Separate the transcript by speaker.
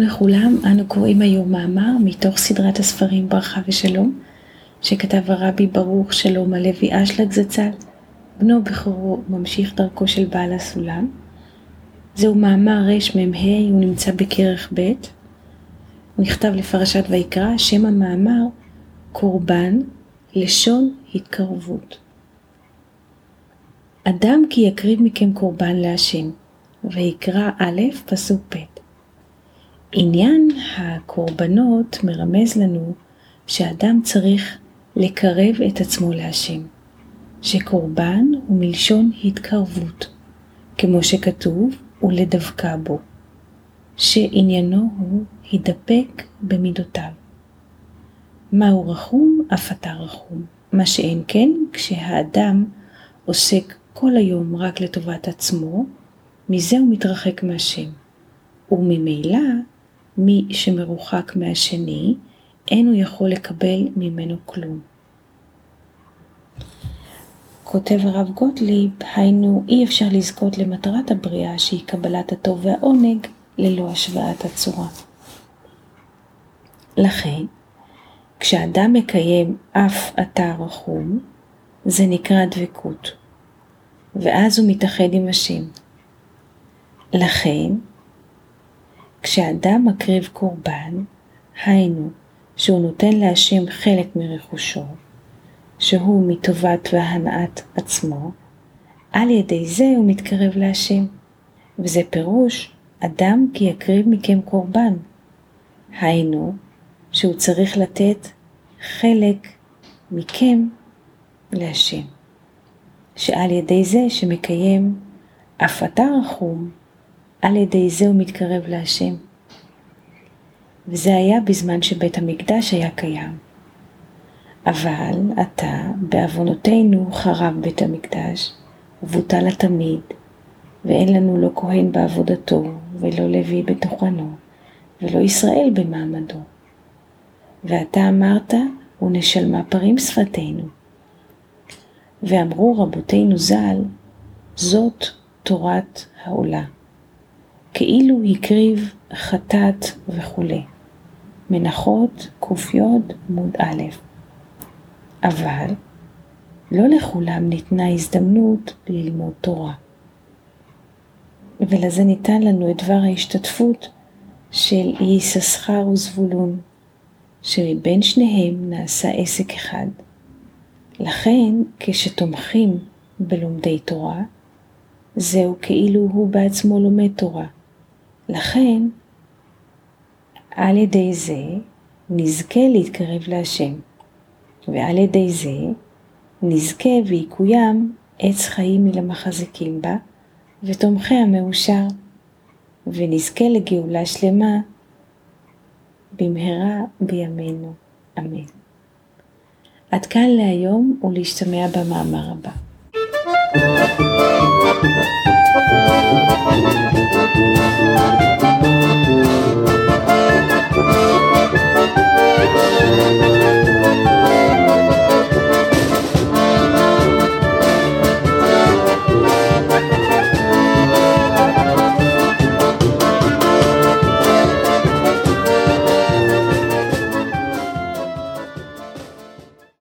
Speaker 1: לכולם, אנו קוראים היום מאמר מתוך סדרת הספרים ברכה ושלום, שכתב הרבי ברוך שלום הלוי אשלג זצ"ל, בנו בכורו ממשיך דרכו של בעל הסולם. זהו מאמר רמ"ה, הוא נמצא בכרך ב', הוא נכתב לפרשת ויקרא, שם המאמר קורבן, לשון התקרבות. אדם כי יקריב מכם קורבן להשם, ויקרא א', פסוק ב'. עניין הקורבנות מרמז לנו שאדם צריך לקרב את עצמו להשם, שקורבן הוא מלשון התקרבות, כמו שכתוב, ולדבקה בו, שעניינו הוא הידפק במידותיו. מהו רחום? אף אתה רחום. מה שאין כן, כשהאדם עוסק כל היום רק לטובת עצמו, מזה הוא מתרחק מהשם. וממילא מי שמרוחק מהשני, אין הוא יכול לקבל ממנו כלום. כותב הרב גוטליב, היינו אי אפשר לזכות למטרת הבריאה שהיא קבלת הטוב והעונג ללא השוואת הצורה. לכן, כשאדם מקיים אף אתה רחום, זה נקרא דבקות, ואז הוא מתאחד עם השם. לכן, כשאדם מקריב קורבן, היינו שהוא נותן להשם חלק מרכושו, שהוא מטובת והנאת עצמו, על ידי זה הוא מתקרב להשם, וזה פירוש אדם כי יקריב מכם קורבן. היינו, שהוא צריך לתת חלק מכם להשם, שעל ידי זה שמקיים אף אתה רחום, על ידי זה הוא מתקרב להשם. וזה היה בזמן שבית המקדש היה קיים. אבל עתה, בעוונותינו, חרב בית המקדש, ובוטל התמיד, ואין לנו לא כהן בעבודתו, ולא לוי בתוכנו, ולא ישראל במעמדו. ואתה אמרת, ונשלמה פרים שפתנו. ואמרו רבותינו ז"ל, זאת תורת העולה. כאילו הקריב חטאת וכולי. מנחות ק"י עמוד א'. אבל לא לכולם ניתנה הזדמנות ללמוד תורה. ולזה ניתן לנו את דבר ההשתתפות של יששכר וזבולון, שמבין שניהם נעשה עסק אחד. לכן, כשתומכים בלומדי תורה, זהו כאילו הוא בעצמו לומד תורה. לכן, על ידי זה נזכה להתקרב להשם, ועל ידי זה נזכה ויקוים עץ חיים מלמחזיקים בה, ותומכיה מאושר, ונזכה לגאולה שלמה במהרה בימינו, אמן. עד כאן להיום ולהשתמע במאמר הבא. Thank you.